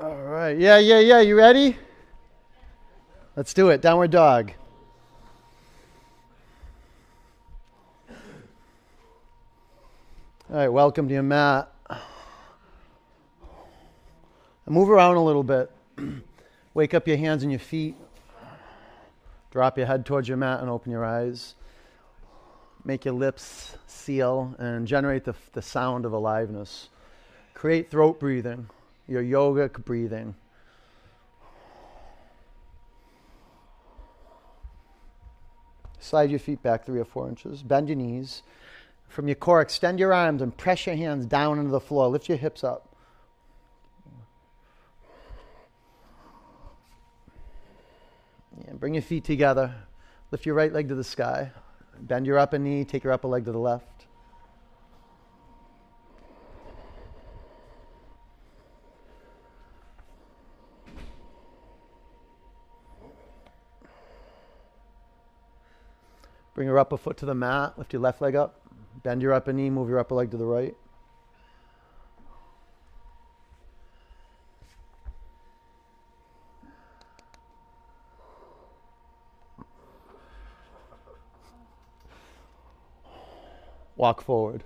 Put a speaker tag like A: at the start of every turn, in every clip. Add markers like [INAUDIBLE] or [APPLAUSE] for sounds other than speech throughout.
A: All right. Yeah, yeah, yeah. You ready? Let's do it. Downward dog. All right, welcome to your mat. Move around a little bit. [CLEARS THROAT] Wake up your hands and your feet. Drop your head towards your mat and open your eyes. Make your lips seal and generate the, the sound of aliveness. Create throat breathing, your yogic breathing. Slide your feet back three or four inches. Bend your knees. From your core, extend your arms and press your hands down into the floor. Lift your hips up. Yeah, bring your feet together. Lift your right leg to the sky. Bend your upper knee. Take your upper leg to the left. Bring your upper foot to the mat. Lift your left leg up. Bend your upper knee. Move your upper leg to the right. Walk forward.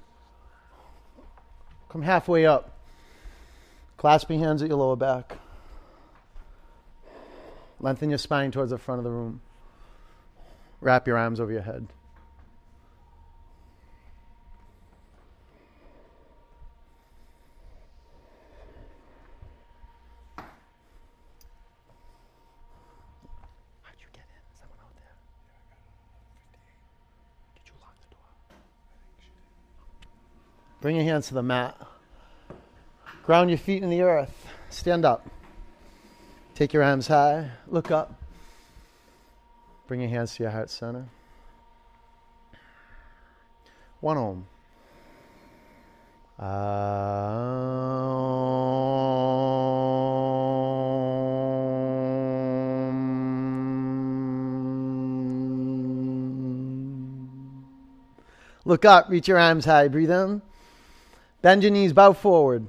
A: Come halfway up. Clasp your hands at your lower back. Lengthen your spine towards the front of the room. Wrap your arms over your head. How'd you get in? Someone out there? Did you lock the door? I think she did. Bring your hands to the mat. Ground your feet in the earth. Stand up. Take your arms high. Look up. Bring your hands to your heart center. One. Aum. Look up, reach your arms high, breathe in. Bend your knees, bow forward.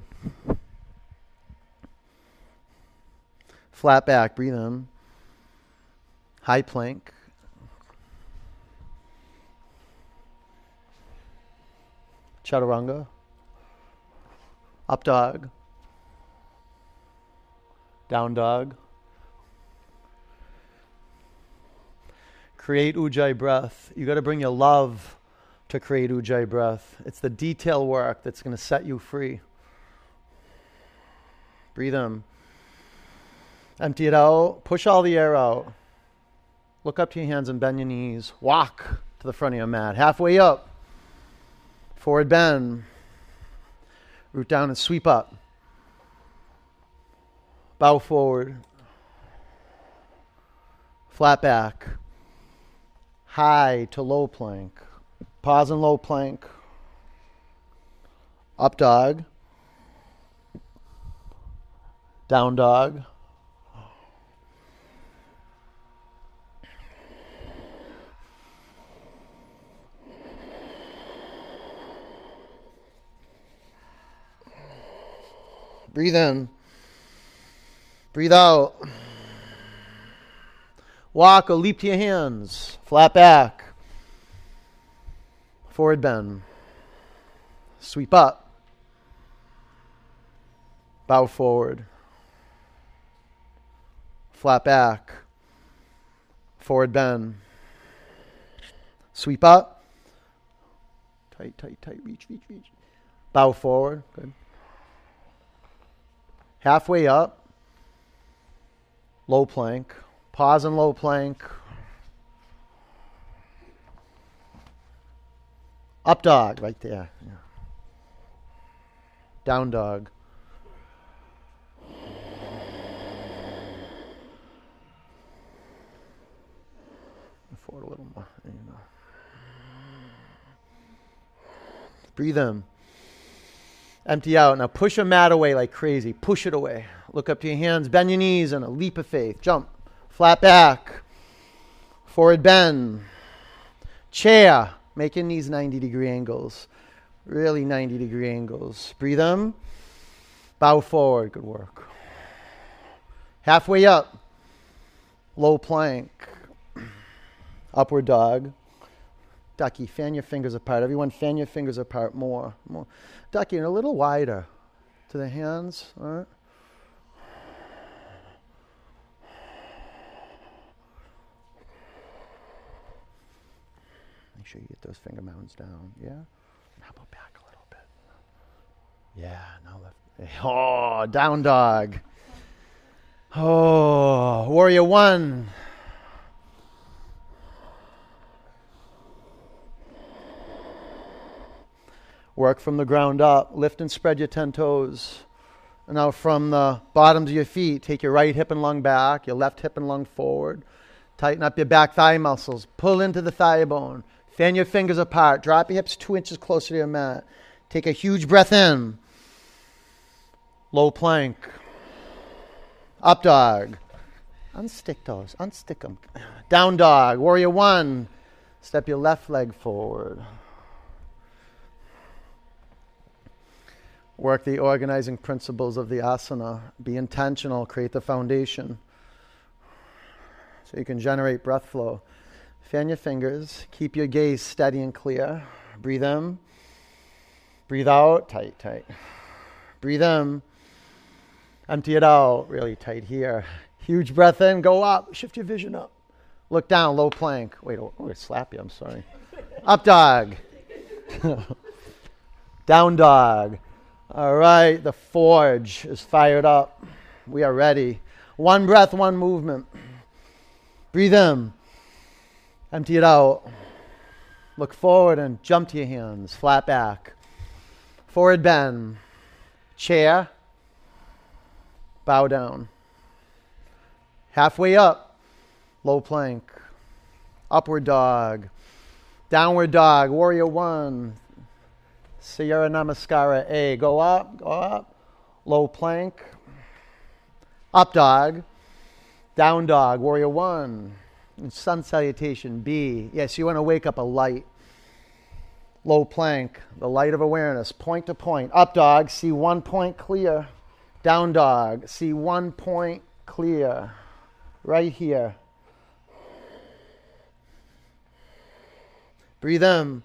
A: Flat back, breathe in. High plank. Chaturanga. Up dog. Down dog. Create Ujjayi breath. You got to bring your love to create Ujjayi breath. It's the detail work that's going to set you free. Breathe in. Empty it out. Push all the air out. Look up to your hands and bend your knees. Walk to the front of your mat. Halfway up. Forward bend. Root down and sweep up. Bow forward. Flat back. High to low plank. Pause in low plank. Up dog. Down dog. Breathe in. Breathe out. Walk or leap to your hands. Flat back. Forward bend. Sweep up. Bow forward. Flat back. Forward bend. Sweep up. Tight, tight, tight. Reach, reach, reach. Bow forward. Good. Halfway up. Low plank. Pause and low plank. Up dog right there. Yeah. Down dog. Forward a little more. There you go. Breathe in. Empty out. Now push your mat away like crazy. Push it away. Look up to your hands. Bend your knees and a leap of faith. Jump. Flat back. Forward bend. Chair. Your knees 90 degree angles. Really 90 degree angles. Breathe in. Bow forward. Good work. Halfway up, low plank, upward dog. Ducky, fan your fingers apart. Everyone, fan your fingers apart more. more. Ducky, and a little wider to the hands. All right. Make sure you get those finger mounds down. Yeah. How about back a little bit? Yeah. Now left. [LAUGHS] Oh, down dog. Oh, warrior one. Work from the ground up. Lift and spread your 10 toes. And now from the bottoms of your feet, take your right hip and lung back, your left hip and lung forward. Tighten up your back thigh muscles. Pull into the thigh bone. Fan your fingers apart. Drop your hips two inches closer to your mat. Take a huge breath in. Low plank. Up dog. Unstick those. Unstick them. Down dog. Warrior one. Step your left leg forward. Work the organizing principles of the asana. Be intentional. Create the foundation. So you can generate breath flow. Fan your fingers. Keep your gaze steady and clear. Breathe in. Breathe out. Tight, tight. Breathe in. Empty it out. Really tight here. Huge breath in. Go up. Shift your vision up. Look down. Low plank. Wait, oh, oh slap you. I'm sorry. up dog. [LAUGHS] down dog. All right, the forge is fired up. We are ready. One breath, one movement. Breathe in. Empty it out. Look forward and jump to your hands. Flat back. Forward bend. Chair. Bow down. Halfway up. Low plank. Upward dog. Downward dog. Warrior one. Surya Namaskara A. Go up, go up. Low plank. Up dog. Down dog. Warrior one. And sun salutation B. Yes, you want to wake up a light. Low plank. The light of awareness. Point to point. Up dog. See one point clear. Down dog. See one point clear. Right here. Breathe in.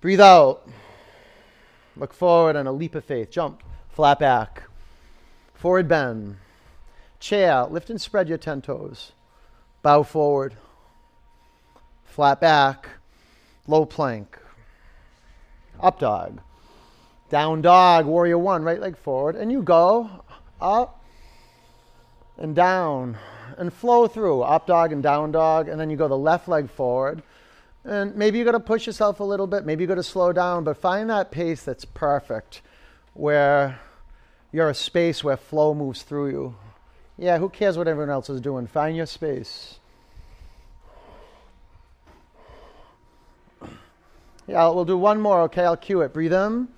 A: Breathe out. Look forward on a leap of faith. Jump. Flat back. Forward bend. Chair. Lift and spread your 10 toes. Bow forward. Flat back. Low plank. Up dog. Down dog. Warrior one. Right leg forward. And you go up and down and flow through. Up dog and down dog. And then you go the left leg forward and maybe you got to push yourself a little bit. Maybe you got to slow down, but find that pace that's perfect where you're a space where flow moves through you. Yeah, who cares what everyone else is doing? Find your space. Yeah, we'll do one more, okay? I'll cue it. Breathe in,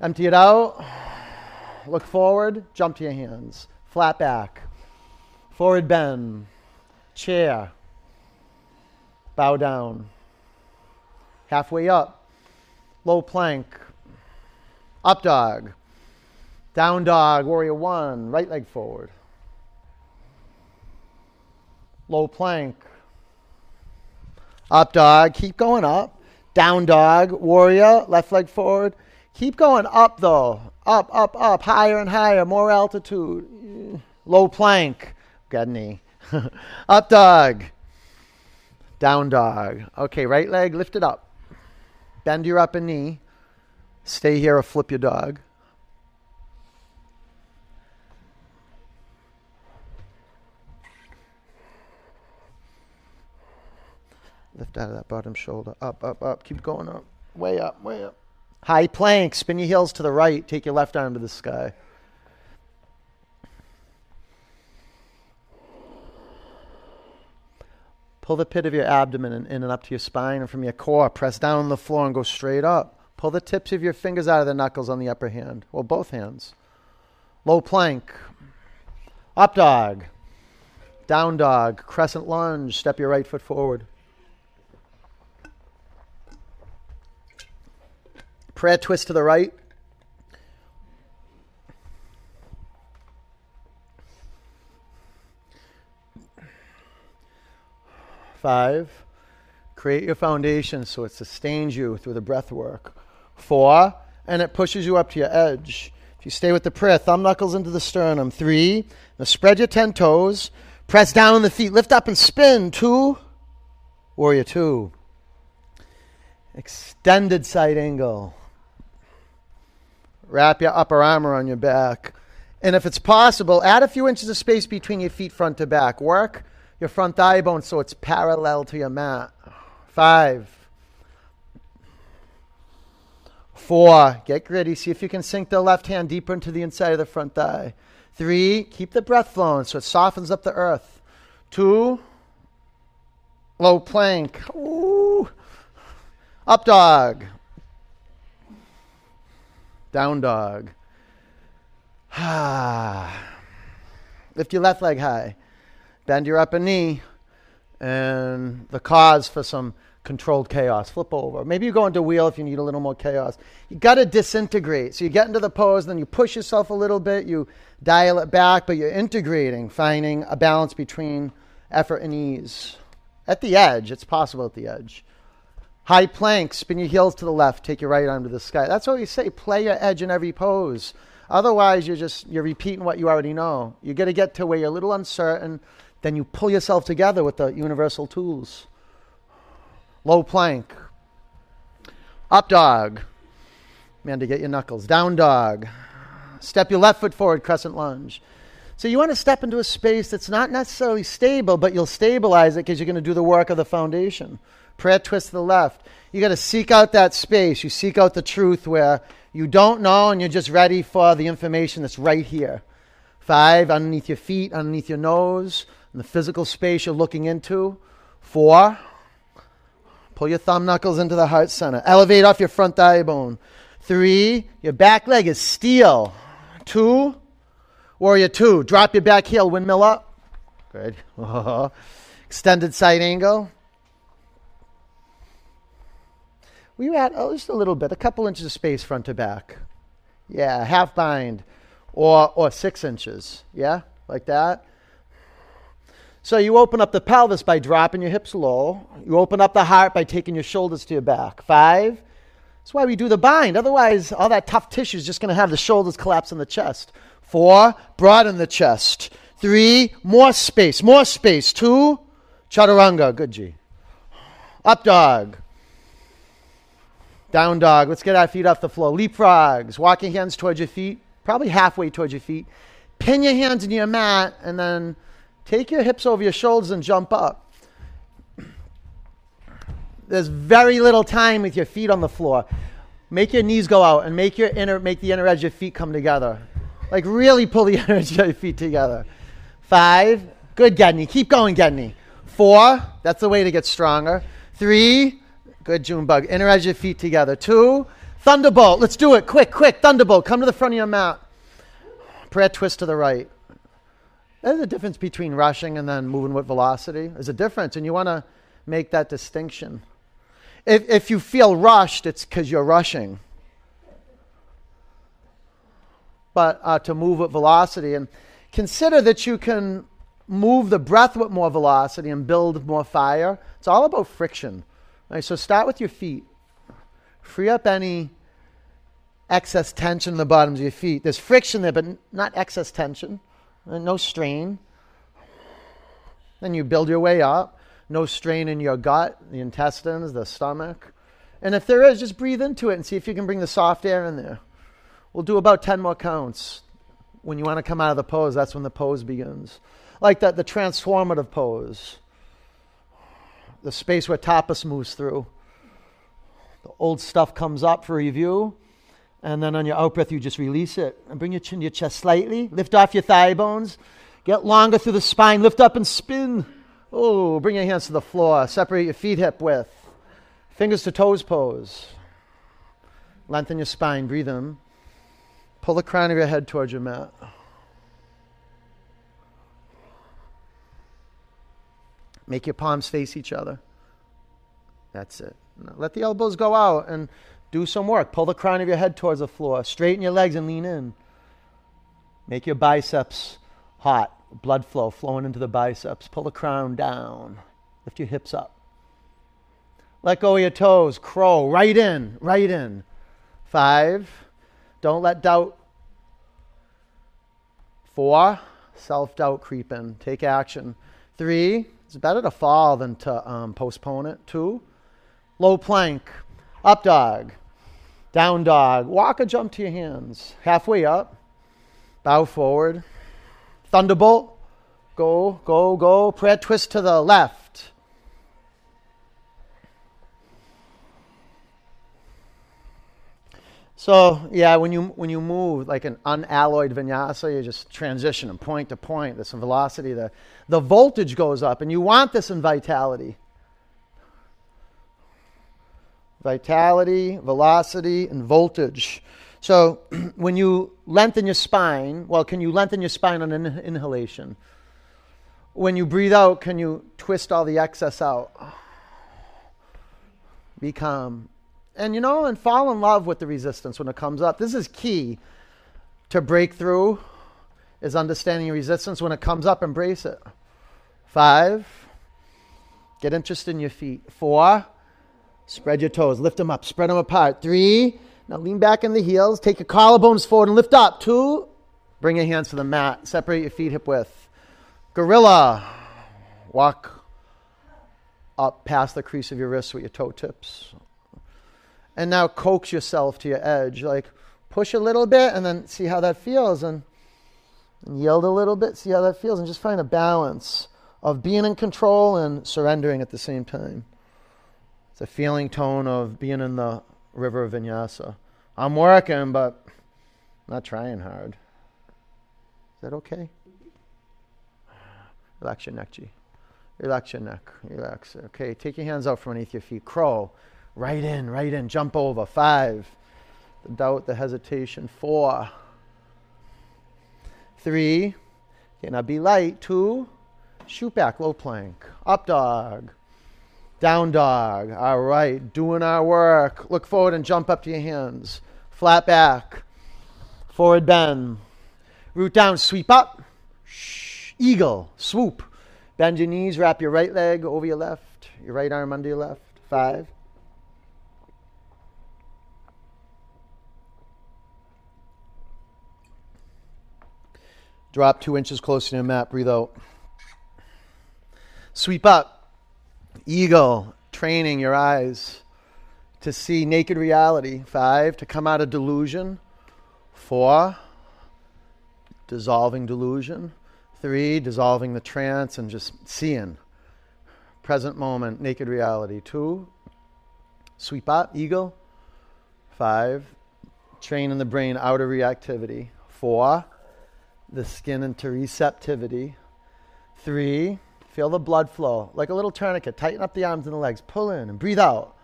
A: empty it out, look forward, jump to your hands, flat back, forward bend, chair bow down. Halfway up, low plank, up dog, down dog, warrior one, right leg forward. Low plank, up dog, keep going up, down dog, warrior, left leg forward. Keep going up though, up, up, up, higher and higher, more altitude. Low plank, got knee. [LAUGHS] up dog, down dog. Okay, right leg lifted up. Bend your upper knee. Stay here or flip your dog. Lift out of that bottom shoulder. Up, up, up. Keep going up. Way up, way up. High plank. Spin your heels to the right. Take your left arm to the sky. Pull the pit of your abdomen in, in and up to your spine and from your core. Press down on the floor and go straight up. Pull the tips of your fingers out of the knuckles on the upper hand, or both hands. Low plank. Up dog. Down dog. Crescent lunge. Step your right foot forward. Prayer twist to the right. Five. Create your foundation so it sustains you through the breath work. Four. And it pushes you up to your edge. If you stay with the prayer, thumb knuckles into the sternum. Three. Now spread your 10 toes. Press down on the feet. Lift up and spin. Two. Warrior two. Extended side angle. Wrap your upper arm around your back. And if it's possible, add a few inches of space between your feet front to back. Work your front thigh bone so it's parallel to your mat. Five. Four. Get gritty. See if you can sink the left hand deeper into the inside of the front thigh. Three. Keep the breath flowing so it softens up the earth. Two. Low plank. Ooh. Up dog. Down dog. Ah. [SIGHS] Lift your left leg high. Bend your upper knee. And the cause for some controlled chaos. Flip over. Maybe you go into wheel if you need a little more chaos. You got to disintegrate. So you get into the pose, then you push yourself a little bit, you dial it back, but you're integrating, finding a balance between effort and ease. At the edge, it's possible at the edge. High plank, spin your heels to the left, take your right arm to the sky. That's what we say. Play your edge in every pose. Otherwise, you're just you're repeating what you already know. You got to get to where you're a little uncertain, then you pull yourself together with the universal tools. Low plank, up dog, man, to get your knuckles. Down dog, step your left foot forward, crescent lunge. So you want to step into a space that's not necessarily stable, but you'll stabilize it because you're going to do the work of the foundation. Prayer twist to the left. You got to seek out that space. You seek out the truth where you don't know and you're just ready for the information that's right here. Five, underneath your feet, underneath your nose, the physical space you're looking into. Four, pull your thumb knuckles into the heart center. Elevate off your front thigh bone. Three, your back leg is steel. Two, warrior two, drop your back heel, windmill up. Good. [LAUGHS] Extended side angle. we were at oh, just a little bit, a couple inches of space front to back. Yeah, half bind or, or six inches. Yeah, like that. So you open up the pelvis by dropping your hips low. You open up the heart by taking your shoulders to your back. Five. That's why we do the bind. Otherwise, all that tough tissue is just going to have the shoulders collapse in the chest. Four, broaden the chest. Three, more space, more space. Two, chaturanga. Good G. Up dog. Down dog. Let's get our feet off the floor. Leapfrogs. Walk your hands towards your feet, probably halfway towards your feet. Pin your hands in your mat and then take your hips over your shoulders and jump up. There's very little time with your feet on the floor. Make your knees go out and make your inner make the inner edge of your feet come together. Like really pull the [LAUGHS] inner edge of your feet together. Five. Good, Gedney. Keep going, Gedney. Four. That's the way to get stronger. Three. Good, Junebug. Inner edge of your feet together. Two, thunderbolt. Let's do it. Quick, quick. Thunderbolt. Come to the front of your mat. Prayer twist to the right. There's a difference between rushing and then moving with velocity. There's a difference, and you want to make that distinction. If, if you feel rushed, it's because you're rushing. But uh, to move with velocity, and consider that you can move the breath with more velocity and build more fire. It's all about friction. Right, so start with your feet. Free up any excess tension in the bottoms of your feet. There's friction there, but not excess tension. Uh, no strain. Then you build your way up. No strain in your gut, the intestines, the stomach. And if there is, just breathe into it and see if you can bring the soft air in there. We'll do about 10 more counts. When you want to come out of the pose, that's when the pose begins. Like that, the transformative pose the space where tapas moves through. The old stuff comes up for review, and then on your out breath, you just release it. And bring your chin to your chest slightly. Lift off your thigh bones. Get longer through the spine. Lift up and spin. Oh, bring your hands to the floor. Separate your feet hip width. Fingers to toes pose. Lengthen your spine. Breathe in. Pull the crown of your head towards your mat. Make your palms face each other. That's it. Let the elbows go out and do some work. Pull the crown of your head towards the floor. Straighten your legs and lean in. Make your biceps hot. Blood flow flowing into the biceps. Pull the crown down. Lift your hips up. Let go of your toes. Crow. Right in. Right in. Five. Don't let doubt. Four. Self doubt creep in. Take action. Three. It's better to fall than to um, postpone it. Two. Low plank. Up dog. Down dog. Walk a jump to your hands. Halfway up. Bow forward. Thunderbolt. Go, go, go. Prayer twist to the left. So yeah, when you when you move like an unalloyed vinyasa, you just transition from point to point. There's some velocity. The the voltage goes up, and you want this in vitality. Vitality, velocity, and voltage. So [CLEARS THROAT] when you lengthen your spine, well, can you lengthen your spine on an inhalation? When you breathe out, can you twist all the excess out? [SIGHS] Be calm and you know, and fall in love with the resistance when it comes up. This is key to breakthrough is understanding resistance when it comes up, embrace it. Five, get interested in your feet. Four, spread your toes, lift them up, spread them apart. Three, now lean back in the heels, take your collarbones forward and lift up. Two, bring your hands to the mat, separate your feet hip width. Gorilla, walk up past the crease of your wrists with your toe tips and now coax yourself to your edge. Like push a little bit and then see how that feels and, and yield a little bit, see how that feels, and just find a balance of being in control and surrendering at the same time. It's a feeling tone of being in the river of vinyasa. I'm working, but not trying hard. Is that okay? Relax your neck, G. Relax your neck. Relax. Okay, take your hands out from underneath your feet. Crow. Right in, right in, jump over. Five. The doubt, the hesitation. Four. Three. Okay, now be light. Two. Shoot back, low plank. Up dog. Down dog. All right, doing our work. Look forward and jump up to your hands. Flat back. Forward bend. Root down, sweep up. Shh. Eagle, swoop. Bend your knees, wrap your right leg over your left, your right arm under your left. Five. Drop two inches closer to your mat. Breathe out. Sweep up. Eagle. Training your eyes to see naked reality. Five. To come out of delusion. Four. Dissolving delusion. Three. Dissolving the trance and just seeing. Present moment. Naked reality. Two. Sweep up. Eagle. Five. Train in the brain out of reactivity. Four the skin into receptivity. Three, feel the blood flow like a little tourniquet. Tighten up the arms and the legs. Pull in and breathe out.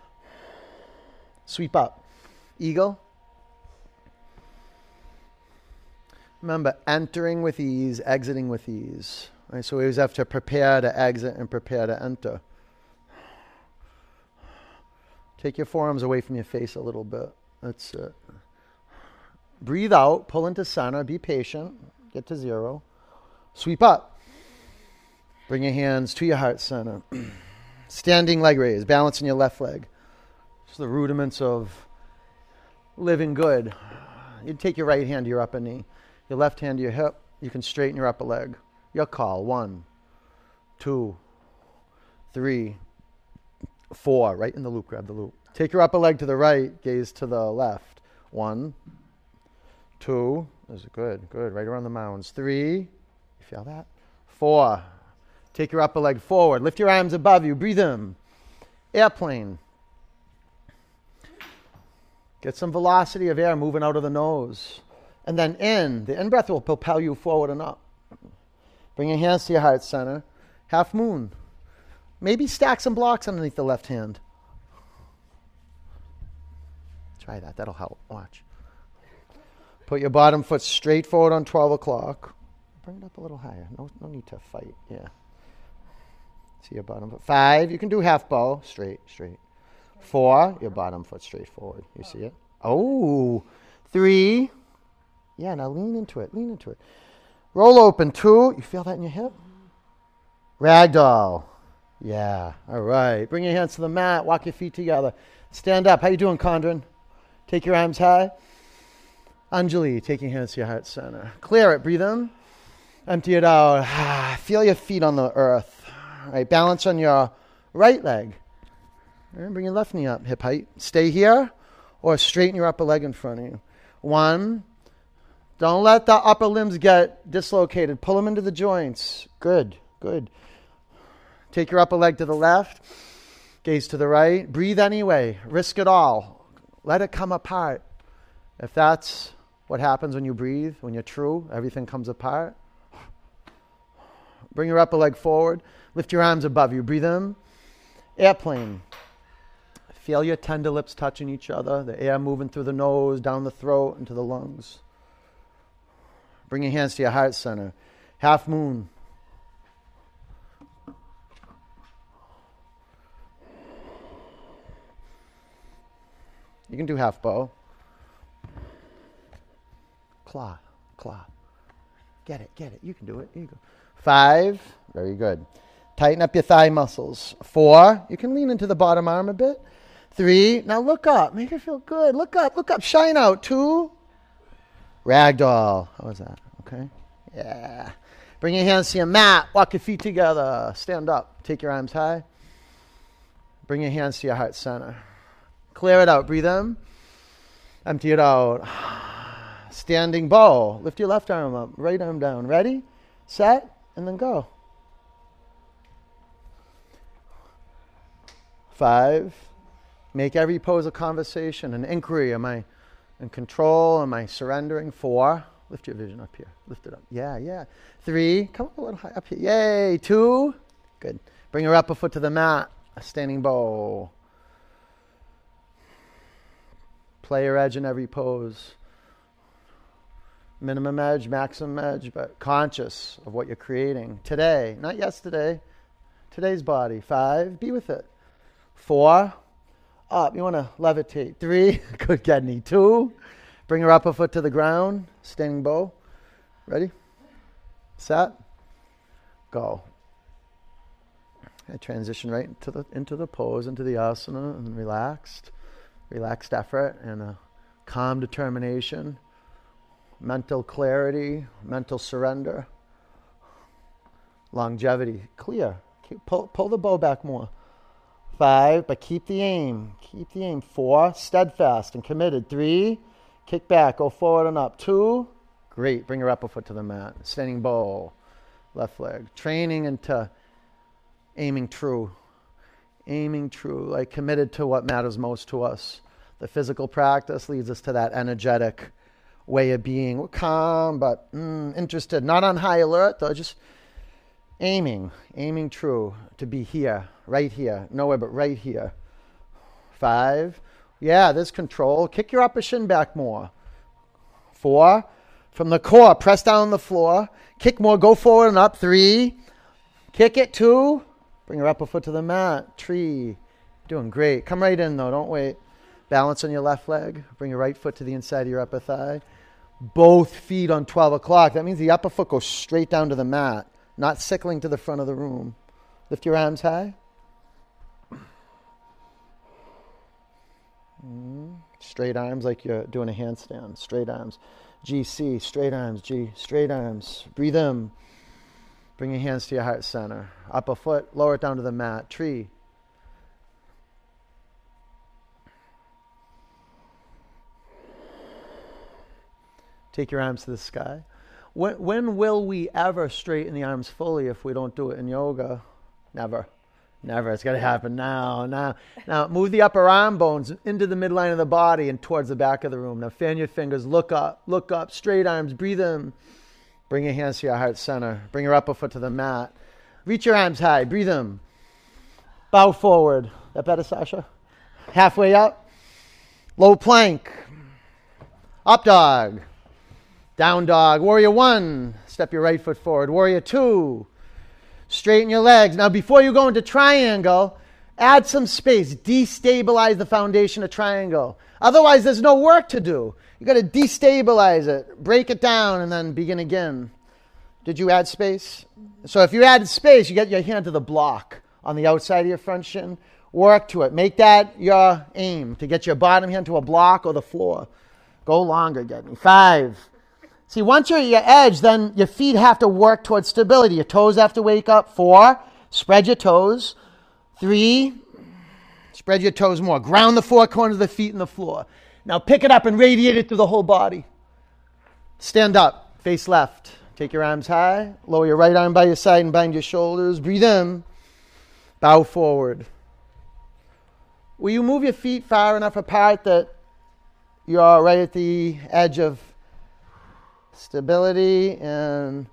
A: Sweep up. Eagle. Remember, entering with ease, exiting with ease. Right, so we always have to prepare to exit and prepare to enter. Take your forearms away from your face a little bit. That's it. Breathe out, pull into center, be patient get to zero. Sweep up. Bring your hands to your heart center. [CLEARS THROAT] Standing leg raise, balancing your left leg. Just the rudiments of living good. You take your right hand to your upper knee, your left hand to your hip. You can straighten your upper leg. Your call. One, two, three, four. Right in the loop. Grab the loop. Take your upper leg to the right, gaze to the left. One, two, this is good, good. Right around the mounds. Three. You feel that? Four. Take your upper leg forward. Lift your arms above you. Breathe in. Airplane. Get some velocity of air moving out of the nose. And then in. The in breath will propel you forward and up. Bring your hands to your heart center. Half moon. Maybe stack some blocks underneath the left hand. Try that. That'll help. Watch. Put your bottom foot straight forward on 12 o'clock. Bring it up a little higher. No, no need to fight. Yeah. See your bottom foot. Five, you can do half bow. Straight, straight. Four, your bottom foot straight forward. You see it? Oh. Three. Yeah, now lean into it. Lean into it. Roll open. Two. You feel that in your hip? Ragdoll. Yeah. All right. Bring your hands to the mat. Walk your feet together. Stand up. How you doing, Condren? Take your arms high. Anjali, take your hands to your heart center. Clear it. Breathe in. Empty it out. [SIGHS] Feel your feet on the earth. All right. Balance on your right leg. And bring your left knee up, hip height. Stay here or straighten your upper leg in front of you. One. Don't let the upper limbs get dislocated. Pull them into the joints. Good, good. Take your upper leg to the left, gaze to the right. Breathe anyway. Risk it all. Let it come apart. If that's what happens when you breathe, when you're true, everything comes apart. Bring your upper leg forward. Lift your arms above you. Breathe in. Airplane. Feel your tender lips touching each other, the air moving through the nose, down the throat, into the lungs. Bring your hands to your heart center. Half moon. You can do half bow. Claw, claw. Get it, get it. You can do it. Here you go. Five. Very good. Tighten up your thigh muscles. Four. You can lean into the bottom arm a bit. Three. Now look up. Make it feel good. Look up. Look up. Shine out. Two. Ragdoll. How was that? Okay. Yeah. Bring your hands to your mat. Walk your feet together. Stand up. Take your arms high. Bring your hands to your heart center. Clear it out. Breathe in. Empty it out. [SIGHS] Standing bow. Lift your left arm up, right arm down. Ready? Set? And then go. Five. Make every pose a conversation, an inquiry. Am I in control? Am I surrendering? Four. Lift your vision up here. Lift it up. Yeah, yeah. Three. Come up a little high up here. Yay. Two. Good. Bring your upper foot to the mat. A standing bow. Play your edge in every pose. Minimum edge, maximum edge, but conscious of what you're creating today, not yesterday. Today's body. Five, be with it. Four, up. You want to levitate. Three, [LAUGHS] good Gedney. Two, bring your upper foot to the ground, standing bow. Ready? Set. Go. And transition right into the into the pose, into the asana, and relaxed relaxed effort and a calm determination, mental clarity, mental surrender, longevity, clear. Pull, pull the bow back more. Five, but keep the aim. Keep the aim. Four, steadfast and committed. Three, kick back, go forward and up. Two, great. Bring your upper foot to the mat. Standing bow, left leg. Training into aiming true aiming true, like committed to what matters most to us. The physical practice leads us to that energetic way of being. We're calm, but mm, interested, not on high alert, though, just aiming, aiming true to be here, right here, nowhere but right here. Five. Yeah, there's control. Kick your upper shin back more. Four. From the core, press down on the floor. Kick more, go forward and up. Three. Kick it. Two. Bring your upper foot to the mat. Tree. Doing great. Come right in though. Don't wait. Balance on your left leg. Bring your right foot to the inside of your upper thigh. Both feet on 12 o'clock. That means the upper foot goes straight down to the mat, not sickling to the front of the room. Lift your arms high. Mm. Straight arms like you're doing a handstand. Straight arms. GC. Straight arms. G. Straight arms. Breathe in. Bring your hands to your heart center. Up a foot, lower it down to the mat. Tree. Take your arms to the sky. When, when will we ever straighten the arms fully if we don't do it in yoga? Never. Never. It's going to happen now. Now, now, move the upper arm bones into the midline of the body and towards the back of the room. Now, fan your fingers. Look up. Look up. Straight arms. Breathe in. Bring your hands to your heart center. Bring your upper foot to the mat. Reach your arms high. Breathe in. Bow forward. That better, Sasha? Halfway up. Low plank. Up dog. Down dog. Warrior one. Step your right foot forward. Warrior two. Straighten your legs. Now, before you go into triangle, add some space. Destabilize the foundation of triangle. Otherwise, there's no work to do. You got to destabilize it, break it down, and then begin again. Did you add space? So if you added space, you get your hand to the block on the outside of your front shin. Work to it. Make that your aim to get your bottom hand to a block or the floor. Go longer, get me. Five. See, once you're at your edge, then your feet have to work towards stability. Your toes have to wake up. Four. Spread your toes. Three. Spread your toes more. Ground the four corners of the feet in the floor. Now pick it up and radiate it through the whole body. Stand up. Face left. Take your arms high. Lower your right arm by your side and bind your shoulders. Breathe in. Bow forward. Will you move your feet far enough apart that you're right at the edge of stability and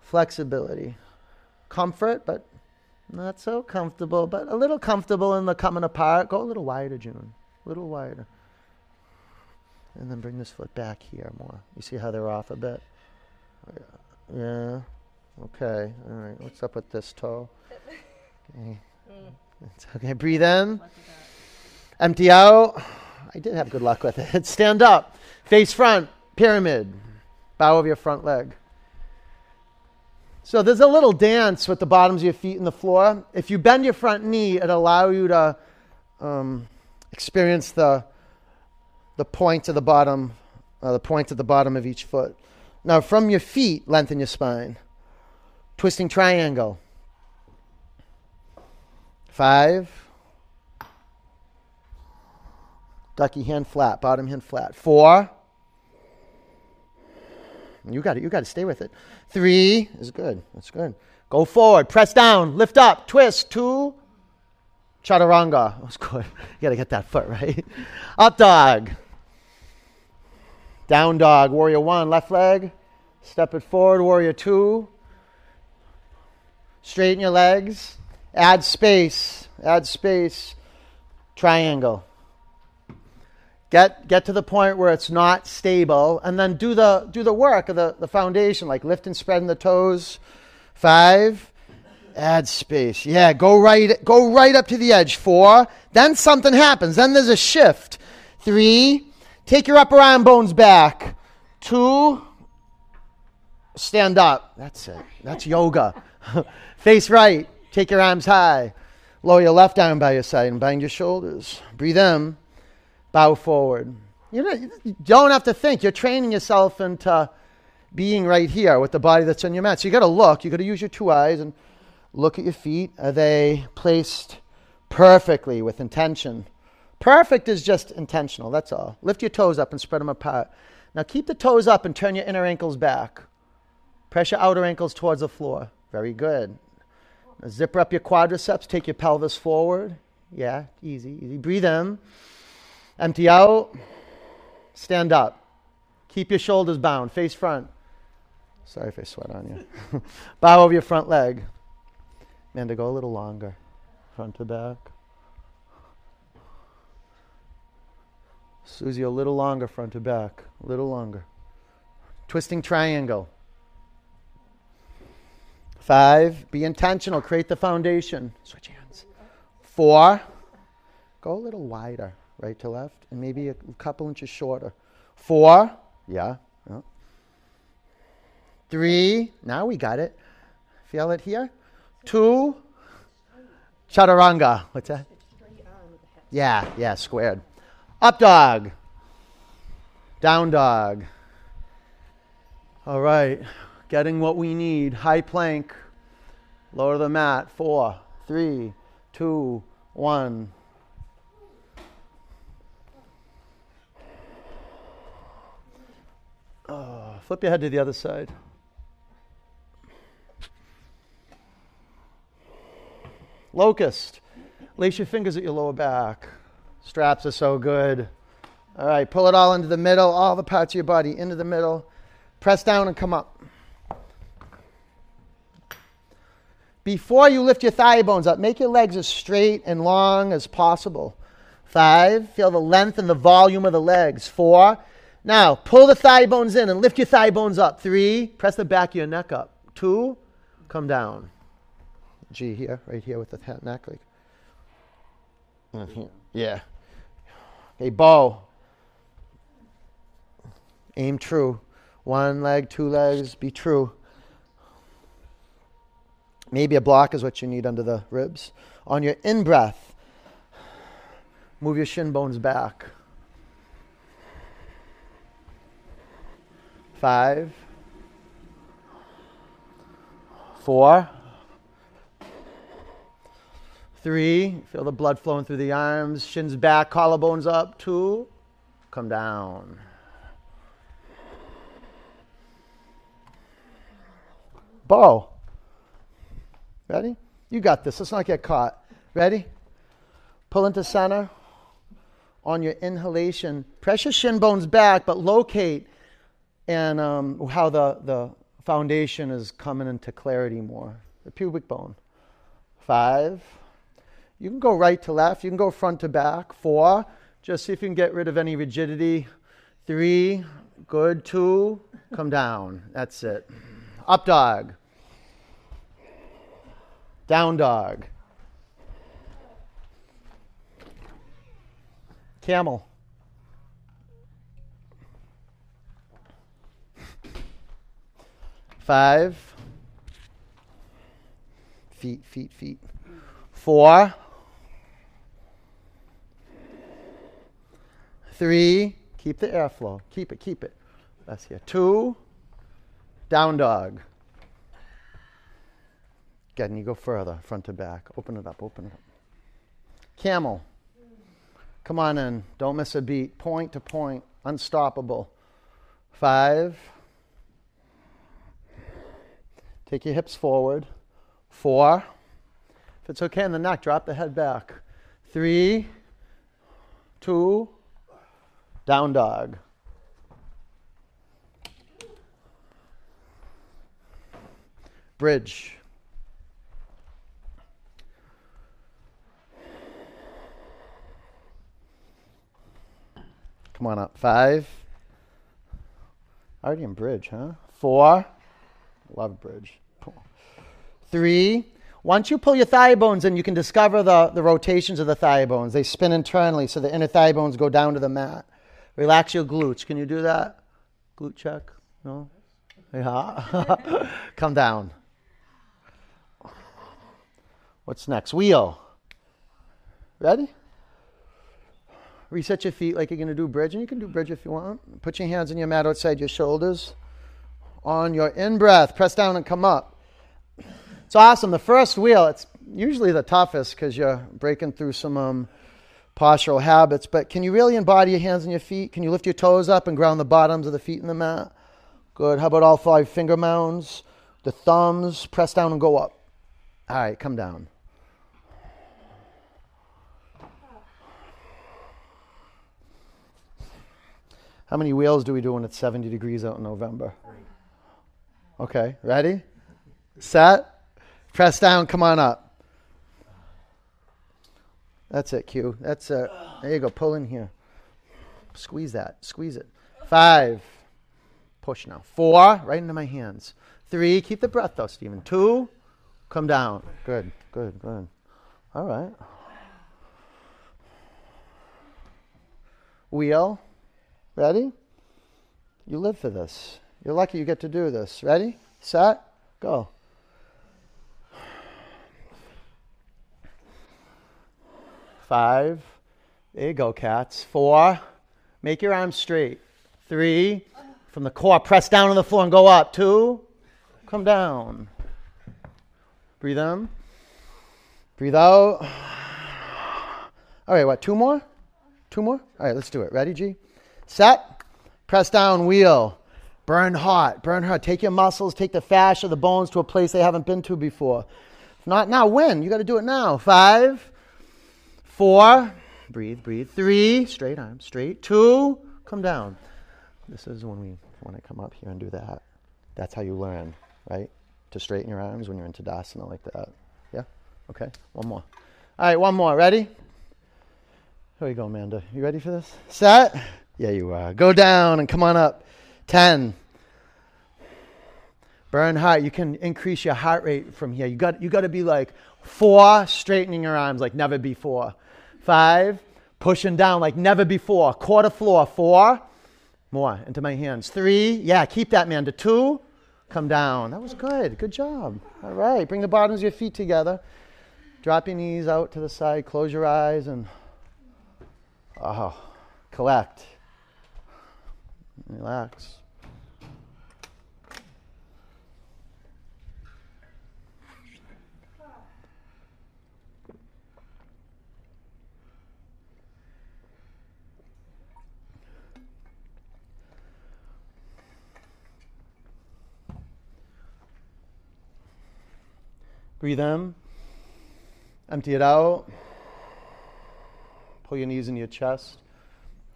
A: flexibility? Comfort, but not so comfortable, but a little comfortable in the coming apart. Go a little wider, June. A little wider. And then bring this foot back here more. You see how they're off a bit? Yeah. Okay. All right. What's up with this toe? [LAUGHS] Okay. It's okay. Breathe in. Empty out. I did have good luck with it. [LAUGHS] Stand up. Face front. Pyramid. Bow of your front leg. So there's a little dance with the bottoms of your feet in the floor. If you bend your front knee, it allow you to um, experience the the point of the bottom, uh, the point at the bottom of each foot. Now, from your feet, lengthen your spine. Twisting triangle. Five. Ducky hand flat, bottom hand flat. Four. You got it. You got to stay with it. Three is good. That's good. Go forward. Press down. Lift up. Twist. Two. Chaturanga. [LAUGHS] That's good. You got to get that foot right. [LAUGHS] Up dog. Down dog. Warrior one. Left leg. Step it forward. Warrior two. Straighten your legs. Add space. Add space. Triangle. Get, get to the point where it's not stable, and then do the, do the work of the, the foundation, like lift and spreading the toes. Five, add space. Yeah, go right, go right up to the edge. Four, then something happens. Then there's a shift. Three, take your upper arm bones back. Two, stand up. That's it. That's yoga. [LAUGHS] Face right. Take your arms high. Lower your left arm by your side and bind your shoulders. Breathe in. Bow forward. You, don't have to think. You're training yourself into being right here with the body that's on your mat. So you got to look. You got to use your two eyes and look at your feet. Are they placed perfectly with intention? Perfect is just intentional. That's all. Lift your toes up and spread them apart. Now keep the toes up and turn your inner ankles back. Press your outer ankles towards the floor. Very good. Now zipper up your quadriceps. Take your pelvis forward. Yeah, easy, easy. Breathe in. Empty out. Stand up. Keep your shoulders bound. Face front. Sorry if I sweat on you. [LAUGHS] Bow over your front leg. Amanda, go a little longer. Front to back. Susie, a little longer, front to back. A little longer. Twisting triangle. Five, be intentional. Create the foundation. Switch hands. Four, go a little wider, right to left, and maybe a couple inches shorter. Four, yeah. yeah. Three, now we got it. Feel it here. Two, chaturanga. What's that? Yeah, yeah, squared. Up dog. Down dog. All right. Getting what we need. High plank. Lower the mat. Four, three, two, one. Oh, flip your head to the other side. Locust. Lace your fingers at your lower back. Straps are so good. All right, pull it all into the middle, all the parts of your body into the middle. Press down and come up. Before you lift your thigh bones up, make your legs as straight and long as possible. Five, feel the length and the volume of the legs. Four, now pull the thigh bones in and lift your thigh bones up. Three, press the back of your neck up. Two, come down. G here, right here with the neck. Like, here. Yeah. Okay, bow. Aim true. One leg, two legs, be true. Maybe a block is what you need under the ribs. On your in breath, move your shin bones back. Five, four, three. Feel the blood flowing through the arms, shins back, collarbones up. Two, come down. Bow. Ready? You got this. Let's not get caught. Ready? Pull into center. On your inhalation, press your shin bones back, but locate and um, how the, the foundation is coming into clarity more. The pubic bone. Five. You can go right to left. You can go front to back. Four. Just see if you can get rid of any rigidity. Three. Good. Two. Come down. That's it. Up dog. Down dog. Camel. Five. Feet, feet, feet. Four. Three. Keep the airflow. Keep it, keep it. That's here. Two. Down dog. Good, and you go further, front to back. Open it up, open it up. Camel. Come on in. Don't miss a beat. Point to point. Unstoppable. Five. Take your hips forward. Four. If it's okay in the neck, drop the head back. Three. Two. Down dog. Bridge. Come on up. Five. Already in bridge, huh? Four. Love bridge. Three. Once you pull your thigh bones in, you can discover the, the rotations of the thigh bones. They spin internally, so the inner thigh bones go down to the mat. Relax your glutes. Can you do that? Glute check? No? Yeah. [LAUGHS] Come down. What's next? Wheel. Ready? Reset your feet like you're going to do bridge, and you can do bridge if you want. Put your hands on your mat outside your shoulders. On your in breath, press down and come up. It's awesome. The first wheel, it's usually the toughest because you're breaking through some um, postural habits. But can you really embody your hands and your feet? Can you lift your toes up and ground the bottoms of the feet in the mat? Good. How about all five finger mounds? The thumbs, press down and go up. All right, come down. How many wheels do we do when it's 70 degrees out in November? Okay, ready? Set. Press down, come on up. That's it, Q. That's it. There you go. Pull in here. Squeeze that. Squeeze it. Five. Push now. Four. Right into my hands. Three. Keep the breath though, Stephen. Two. Come down. Good. Good. Good. All right. Wheel. Ready? You live for this. You're lucky you get to do this. Ready? Set? Go. Five. There you go, cats. Four. Make your arms straight. Three. From the core, press down on the floor and go up. Two. Come down. Breathe in. Breathe out. All right, what? Two more? Two more? All right, let's do it. Ready, G? Set. Press down, wheel. Burn hot. Burn hot. Take your muscles, take the fascia, the bones to a place they haven't been to before. Not now, when? You got to do it now. Five. Four, breathe, breathe. Three, straight arms, straight. Two, come down. This is when we when I come up here and do that. That's how you learn, right? To straighten your arms when you're in Tadasana like that. Yeah? Okay, one more. All right, one more. Ready? Here we go, Amanda. You ready for this? Set. Yeah, you are. Go down and come on up. Ten. Burn hot. You can increase your heart rate from here. You got you got to be like four, straightening your arms like never before. Five, pushing down like never before. Quarter floor. Four, more into my hands. Three, yeah, keep that, man. To two, come down. That was good. Good job. All right. Bring the bottoms of your feet together. Drop your knees out to the side. Close your eyes and oh, collect. Relax. Breathe in. Empty it out. Pull your knees in your chest.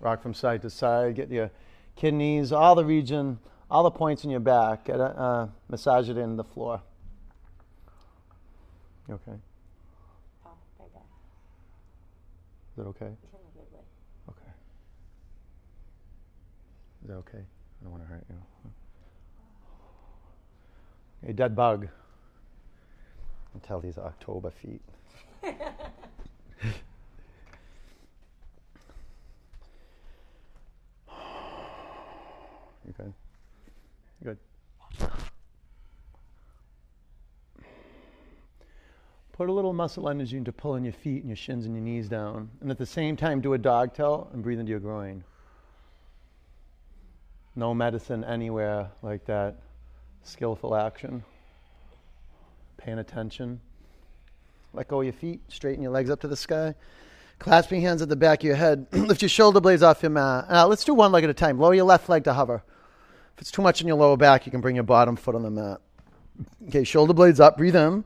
A: Rock from side to side. Get your kidneys, all the region, all the points in your back. Get a, uh, massage it in the floor. You okay?
B: Oh, back.
A: Is that okay?
B: It's in a good way.
A: Okay. Is that okay? I don't want to hurt you. A dead bug. Tell these October feet. You good? Good. Put a little muscle energy into pulling your feet and your shins and your knees down. And at the same time, do a dog tail and breathe into your groin. No medicine anywhere like that. Skillful action. Paying attention. Let go of oh, your feet. Straighten your legs up to the sky. Clasping hands at the back of your head. [CLEARS THROAT] Lift your shoulder blades off your mat. Now, let's do one leg at a time. Lower your left leg to hover. If it's too much in your lower back, you can bring your bottom foot on the mat. Okay, shoulder blades up. Breathe in.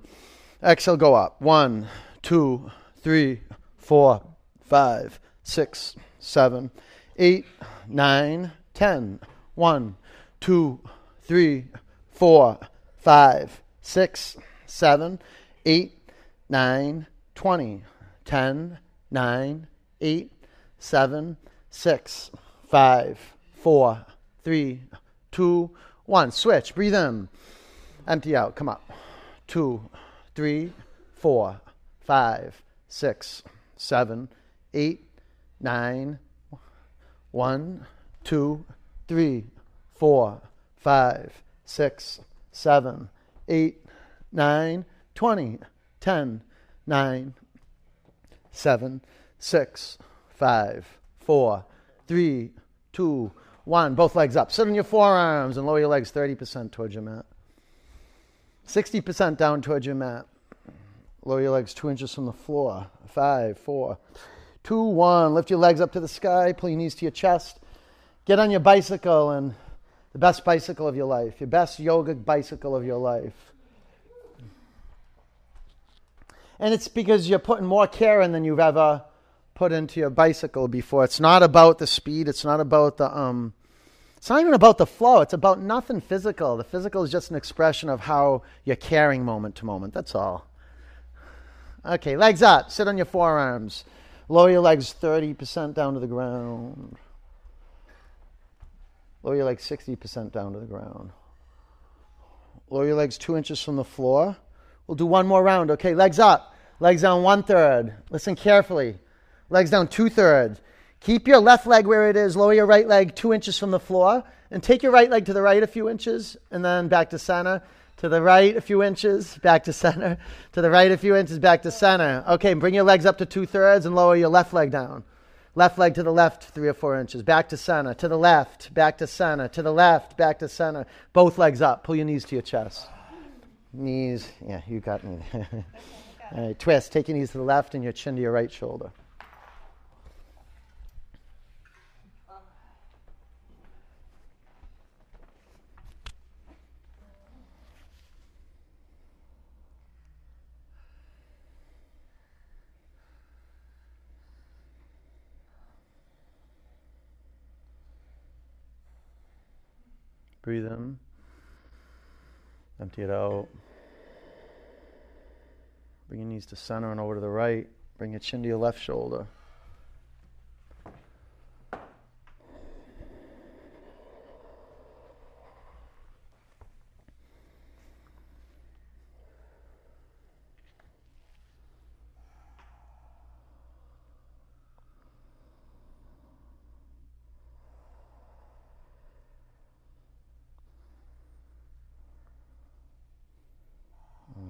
A: Exhale, go up. One, two, three, four, five, six, seven, eight, nine, ten. One, two, three, four, five, six, seven, eight, nine, twenty. Ten, nine, eight, seven, six, five, four, three, two, one. Switch. Breathe in. Empty out. Come up. Two, three, four, five, six, seven, eight, nine. One, two, three, four, five, six, seven, eight, nine, twenty. Ten, nine, seven, six, five, four, three, two, one. Both legs up. Sit on your forearms and lower your legs 30% towards your mat. 60% down towards your mat. Lower your legs two inches from the floor. Five, four, two, one. Lift your legs up to the sky. Pull your knees to your chest. Get on your bicycle and the best bicycle of your life, your best yoga bicycle of your life. And it's because you're putting more care in than you've ever put into your bicycle before. It's not about the speed. It's not about the um. It's not even about the flow. It's about nothing physical. The physical is just an expression of how you're caring moment to moment. That's all. Okay, legs up. Sit on your forearms. Lower your legs 30% down to the ground. Lower your legs 60% down to the ground. Lower your legs two inches from the floor. We'll do one more round. Okay, legs up. Legs down one third. Listen carefully. Legs down two thirds. Keep your left leg where it is. Lower your right leg two inches from the floor. And take your right leg to the right a few inches and then back to center. To the right a few inches, back to center. To the right a few inches, back to center. Okay, bring your legs up to two thirds and lower your left leg down. Left leg to the left, three or four inches. Back to center. To the left, back to center. To the left, back to center. Both legs up. Pull your knees to your chest. Knees, yeah, you got me. [LAUGHS] Right, twist. Take your knees to the left and your chin to your right shoulder. Breathe in. Empty it out. Bring your knees to center and over to the right. Bring your chin to your left shoulder.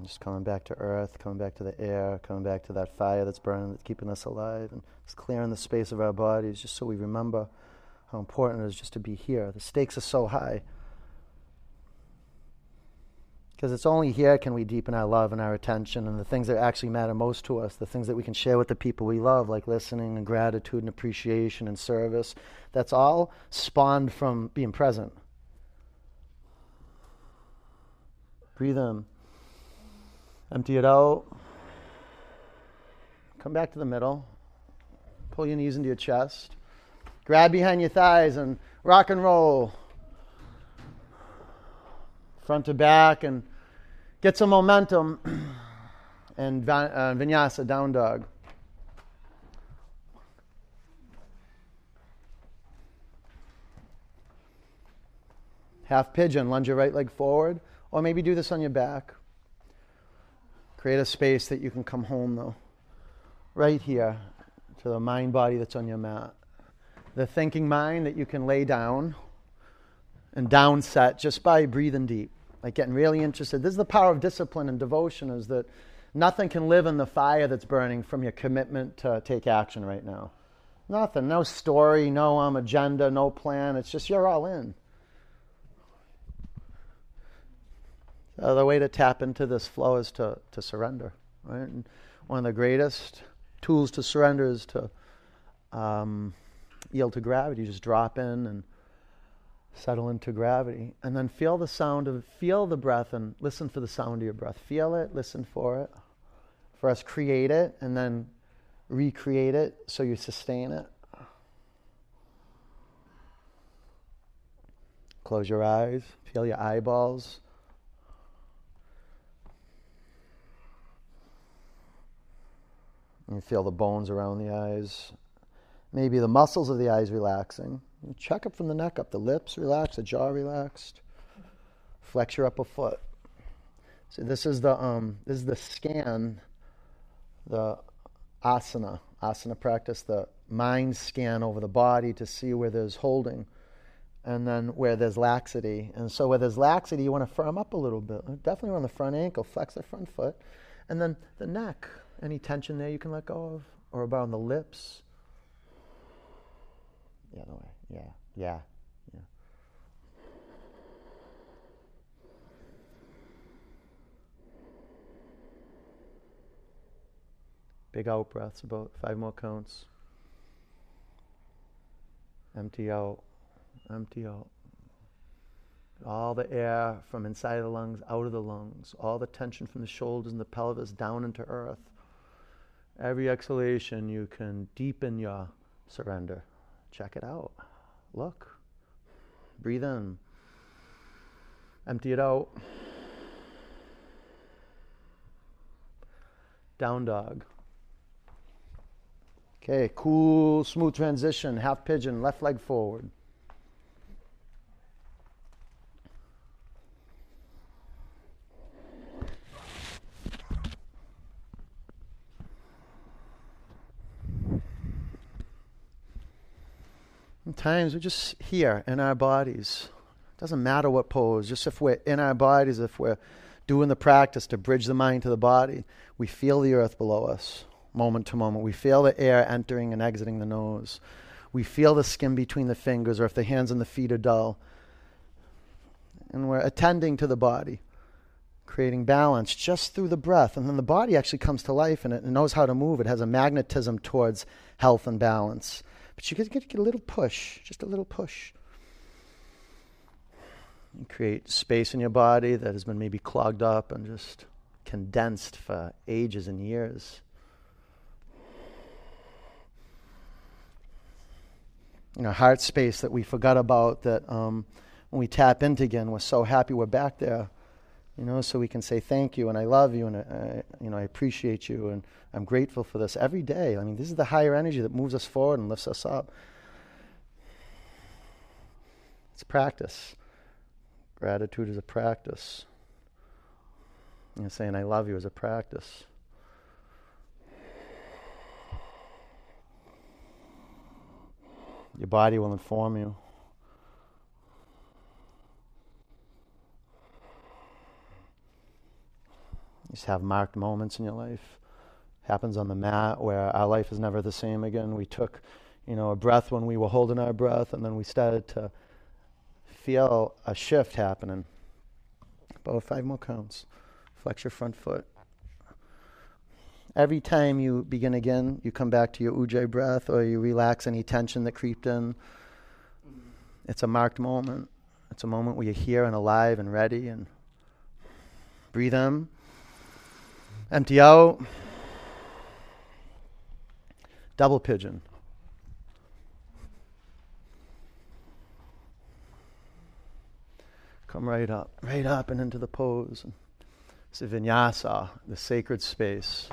A: Just coming back to earth, coming back to the air, coming back to that fire that's burning, that's keeping us alive, and just clearing the space of our bodies just so we remember how important it is just to be here. The stakes are so high. Because it's only here can we deepen our love and our attention and the things that actually matter most to us, the things that we can share with the people we love, like listening and gratitude and appreciation and service. That's all spawned from being present. Breathe in. Empty it out. Come back to the middle. Pull your knees into your chest. Grab behind your thighs and rock and roll. Front to back and get some momentum. [CLEARS THROAT] and uh, vinyasa, down dog. Half pigeon, lunge your right leg forward, or maybe do this on your back. Create a space that you can come home, though. Right here to the mind body that's on your mat. The thinking mind that you can lay down and downset just by breathing deep, like getting really interested. This is the power of discipline and devotion is that nothing can live in the fire that's burning from your commitment to take action right now. Nothing. No story, no um, agenda, no plan. It's just you're all in. Uh, the way to tap into this flow is to, to surrender. Right? And one of the greatest tools to surrender is to um, yield to gravity. Just drop in and settle into gravity. And then feel the sound of, feel the breath and listen for the sound of your breath. Feel it, listen for it. For us, create it and then recreate it so you sustain it. Close your eyes, feel your eyeballs You feel the bones around the eyes. Maybe the muscles of the eyes relaxing. Check up from the neck up. The lips relaxed, the jaw relaxed. Flex your upper foot. So this is the um, this is the scan, the asana, asana practice, the mind scan over the body to see where there's holding and then where there's laxity. And so where there's laxity, you want to firm up a little bit. Definitely on the front ankle, flex the front foot. And then the neck, any tension there you can let go of? Or about on the lips? Yeah, other way. Yeah, yeah, yeah. Big out breaths, about five more counts. Empty out, empty out. All the air from inside the lungs out of the lungs, all the tension from the shoulders and the pelvis down into earth. Every exhalation, you can deepen your surrender. Check it out. Look. Breathe in. Empty it out. Down dog. Okay, cool, smooth transition. Half pigeon, left leg forward. Sometimes we're just here in our bodies. It doesn't matter what pose, just if we're in our bodies, if we're doing the practice to bridge the mind to the body, we feel the earth below us moment to moment. We feel the air entering and exiting the nose. We feel the skin between the fingers, or if the hands and the feet are dull. And we're attending to the body, creating balance just through the breath. And then the body actually comes to life and it knows how to move. It has a magnetism towards health and balance. But you get, get, get a little push, just a little push. You create space in your body that has been maybe clogged up and just condensed for ages and years. You know, heart space that we forgot about that um, when we tap into again, we're so happy we're back there you know, so we can say thank you and I love you and I, you know I appreciate you and I'm grateful for this every day. I mean, this is the higher energy that moves us forward and lifts us up. It's practice. Gratitude is a practice. You know, saying I love you is a practice. Your body will inform you. Just have marked moments in your life. Happens on the mat where our life is never the same again. We took, you know, a breath when we were holding our breath, and then we started to feel a shift happening. About five more counts. Flex your front foot. Every time you begin again, you come back to your ujjayi breath or you relax any tension that creeped in. It's a marked moment. It's a moment where you're here and alive and ready and breathe in. Empty out. Double pigeon. Come right up, right up and into the pose. It's a vinyasa, the sacred space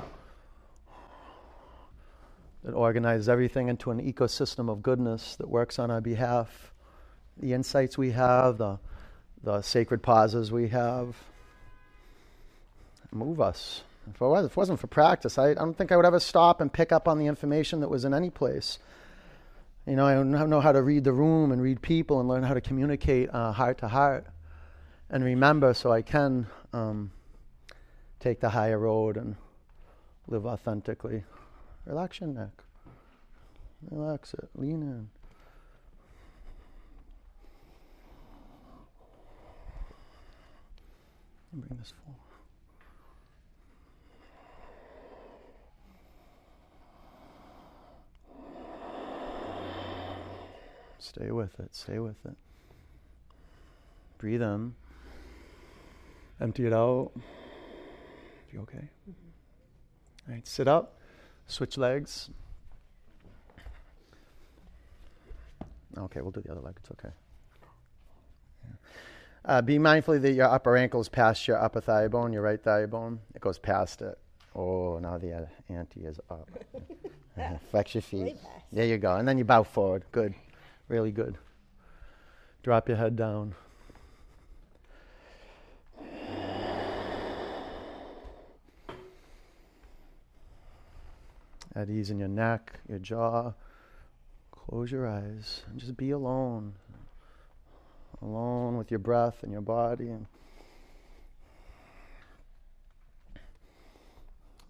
A: that organizes everything into an ecosystem of goodness that works on our behalf. The insights we have, the, the sacred pauses we have, move us. If it, wasn't for practice, I, I don't think I would ever stop and pick up on the information that was in any place. You know, I don't know how to read the room and read people and learn how to communicate uh, heart to heart and remember so I can um, take the higher road and live authentically. Relax your neck. Relax it. Lean in. Bring this forward. Stay with it. Stay with it. Breathe in. Empty it out. You okay? Mm-hmm. All right, sit up. Switch legs. Okay, we'll do the other leg. It's okay. Uh, be mindful that your upper ankle is past your upper thigh bone, your right thigh bone. It goes past it. Oh, now the uh, ante is up. [LAUGHS] [LAUGHS] Flex your feet. There you go. And then you bow forward. Good. Really good. Drop your head down. at ease in your neck, your jaw. Close your eyes and just be alone. Alone with your breath and your body and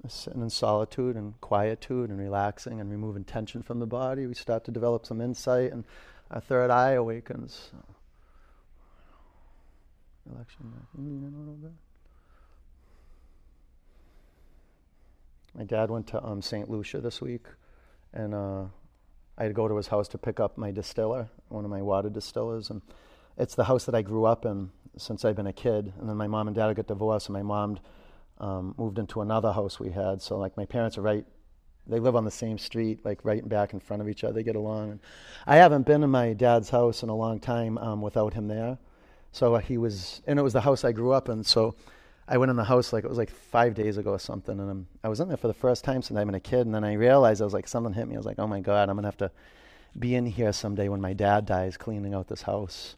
A: sitting in solitude and quietude and relaxing and removing tension from the body, we start to develop some insight and our third eye awakens. A bit. My dad went to um, St. Lucia this week, and uh, I had to go to his house to pick up my distiller, one of my water distillers, and it's the house that I grew up in since I've been a kid. And then my mom and dad got divorced, and my mom um, moved into another house we had. So like my parents are right, they live on the same street, like right back in front of each other. They get along. I haven't been in my dad's house in a long time um, without him there. So he was, and it was the house I grew up in. So I went in the house like it was like five days ago or something, and I'm, I was in there for the first time since I've been a kid, and then I realized I was like something hit me. I was like, oh my god, I'm gonna have to be in here someday when my dad dies, cleaning out this house.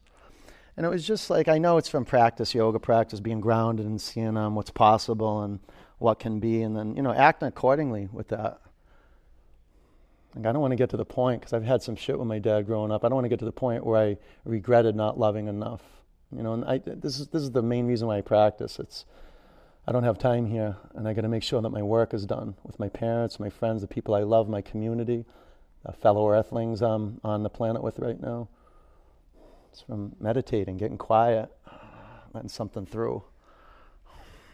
A: And it was just like I know it's from practice, yoga practice, being grounded and seeing um, what's possible and what can be, and then you know acting accordingly with that. Like I don't want to get to the point because I've had some shit with my dad growing up. I don't want to get to the point where I regretted not loving enough. You know, and I, this is this is the main reason why I practice. It's I don't have time here, and I got to make sure that my work is done with my parents, my friends, the people I love, my community, the fellow Earthlings I'm on the planet with right now. It's from meditating, getting quiet, letting something through.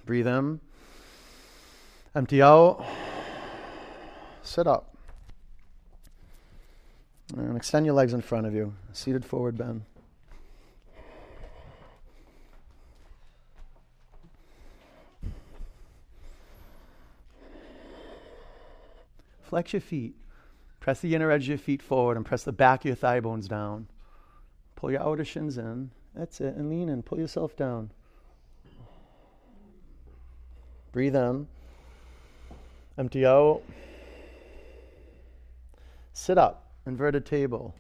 A: Breathe in, empty out, sit up. And extend your legs in front of you, seated forward bend. Flex your feet. Press the inner edge of your feet forward and press the back of your thigh bones down. Pull your outer shins in. That's it. And lean in. Pull yourself down. Breathe in. Empty out. Sit up. Inverted table.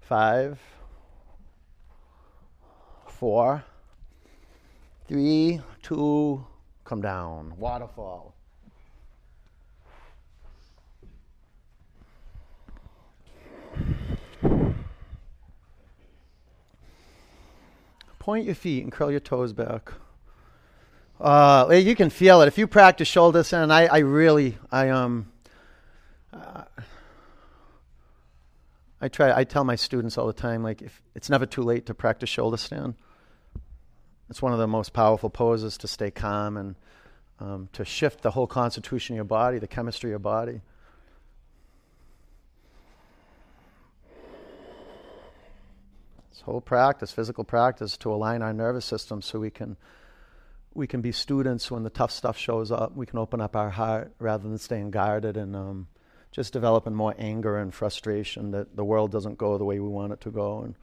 A: Five. Four Three, two, come down. Waterfall. point your feet and curl your toes back. Uh, you can feel it if you practice shoulder stand. I, I really, I um, uh, I try. I tell my students all the time, like, if it's never too late to practice shoulder stand. It's one of the most powerful poses to stay calm and um, to shift the whole constitution of your body, the chemistry of your body. This whole practice, physical practice, to align our nervous system so we can we can be students when the tough stuff shows up. We can open up our heart rather than staying guarded and um, just developing more anger and frustration that the world doesn't go the way we want it to go. And,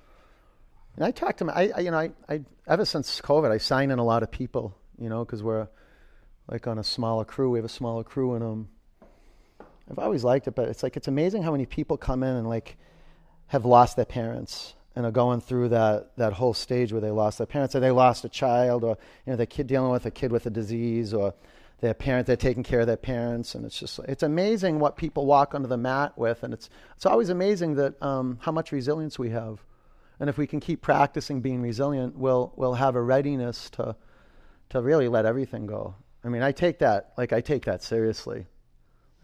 A: and I talk to. I, I, you know, I, I ever since COVID, I sign in a lot of people. You know, because we're like on a smaller crew. We have a smaller crew, and um, I've always liked it. But it's like it's amazing how many people come in and like have lost their parents and are going through that, that whole stage where they lost their parents, or they lost a child, or you know, the kid dealing with a kid with a disease, or their parent, they're taking care of their parents, and it's just it's amazing what people walk under the mat with, and it's it's always amazing that um, how much resilience we have, and if we can keep practicing being resilient, we'll we'll have a readiness to to really let everything go. I mean, I take that like I take that seriously.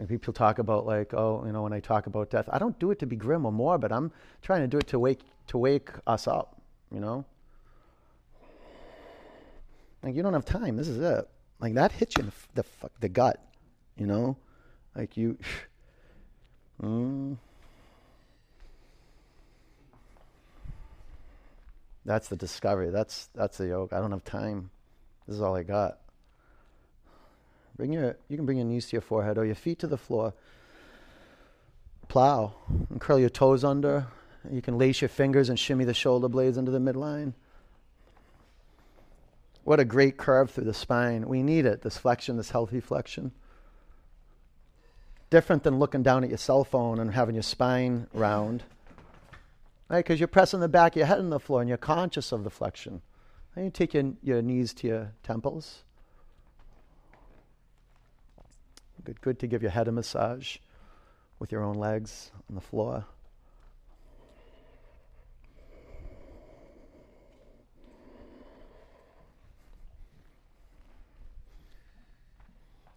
A: And people talk about like, oh, you know, when I talk about death, I don't do it to be grim or morbid. I'm trying to do it to wake to wake us up, you know? Like you don't have time. This is it. Like that hits you in the the, the gut, you know? Like you [SIGHS] mm, That's the discovery. That's that's the yoke. I don't have time. This is all I got. Bring your, you can bring your knees to your forehead or your feet to the floor. Plow and curl your toes under. You can lace your fingers and shimmy the shoulder blades into the midline. What a great curve through the spine. We need it, this flexion, this healthy flexion. Different than looking down at your cell phone and having your spine round. Right? Because you're pressing the back of your head on the floor and you're conscious of the flexion. And you take your, your knees to your temples. Good, good to give your head a massage with your own legs on the floor.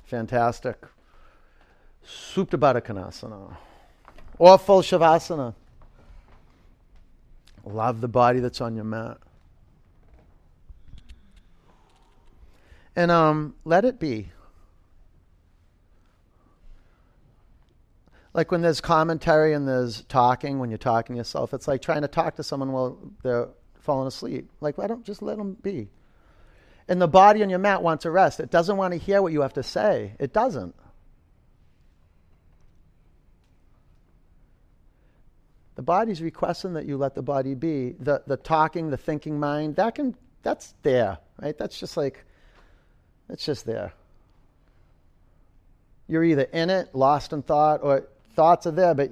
A: Fantastic. Supta Baddha Konasana. Or full Shavasana. Love the body that's on your mat. And um, let it be. Like when there's commentary and there's talking when you're talking to yourself it's like trying to talk to someone while they're falling asleep. Like why don't just let them be. And the body on your mat wants to rest. It doesn't want to hear what you have to say. It doesn't. The body's requesting that you let the body be. The the talking the thinking mind that can that's there right? That's just like it's just there. You're either in it lost in thought or thoughts are there, but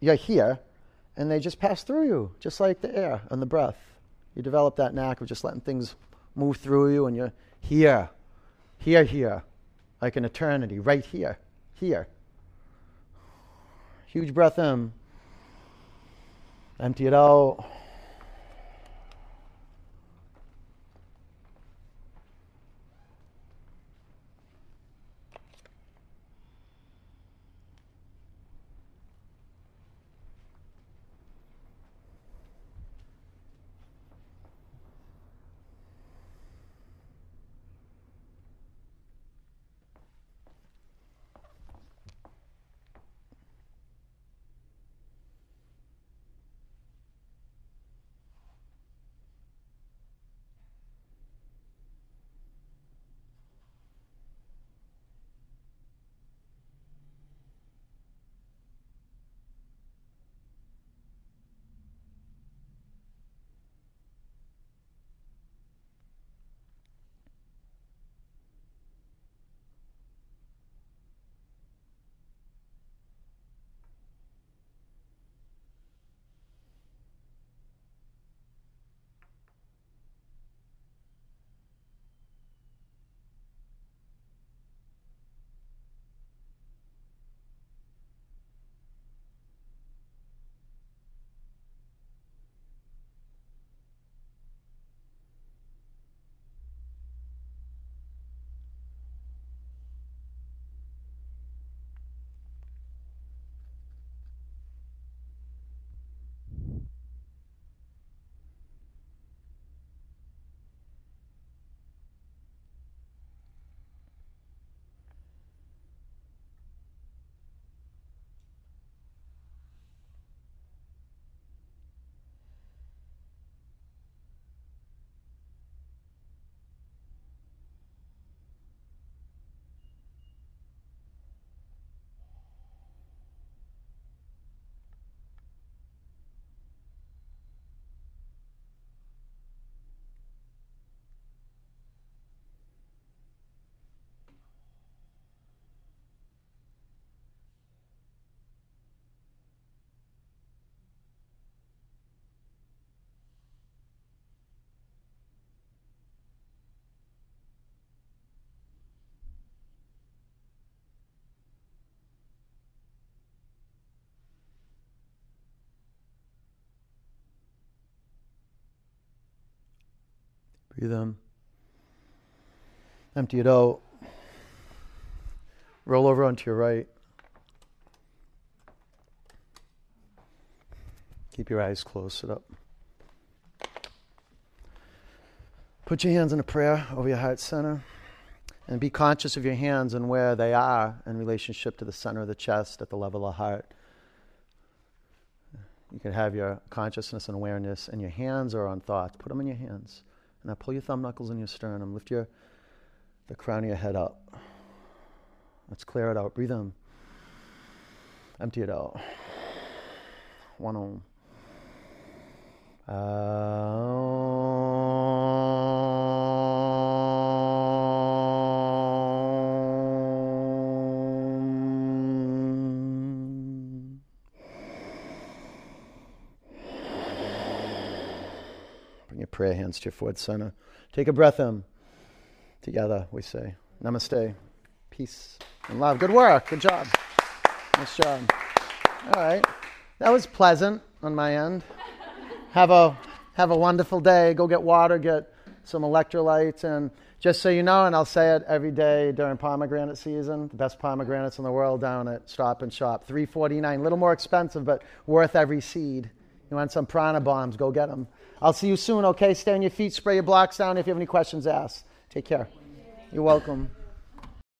A: you're here, and they just pass through you, just like the air and the breath. You develop that knack of just letting things move through you, and you're here, here, here, like an eternity, right here, here. Huge breath in, empty it out. Breathe in. Empty it out. Roll over onto your right. Keep your eyes closed. Sit up. Put your hands in a prayer over your heart center and be conscious of your hands and where they are in relationship to the center of the chest at the level of the heart. You can have your consciousness and awareness in your hands or on thoughts. Put them in your hands. Now pull your thumb knuckles in your sternum. Lift your the crown of your head up. Let's clear it out. Breathe in. Empty it out. One on. Um, prayer hands to your forehead center. Take a breath in. Together, we say, Namaste, peace, and love. Good work. Good job. Nice job. All right. That was pleasant on my end. Have a have a wonderful day. Go get water, get some electrolytes, and just so you know, and I'll say it every day during pomegranate season, the best pomegranates in the world down at Stop and Shop. 349, a little more expensive, but worth every seed. You want some prana bombs, go get them. I'll see you soon, okay? Stay on your feet, spray your blocks down. If you have any questions, ask. Take care. You're welcome.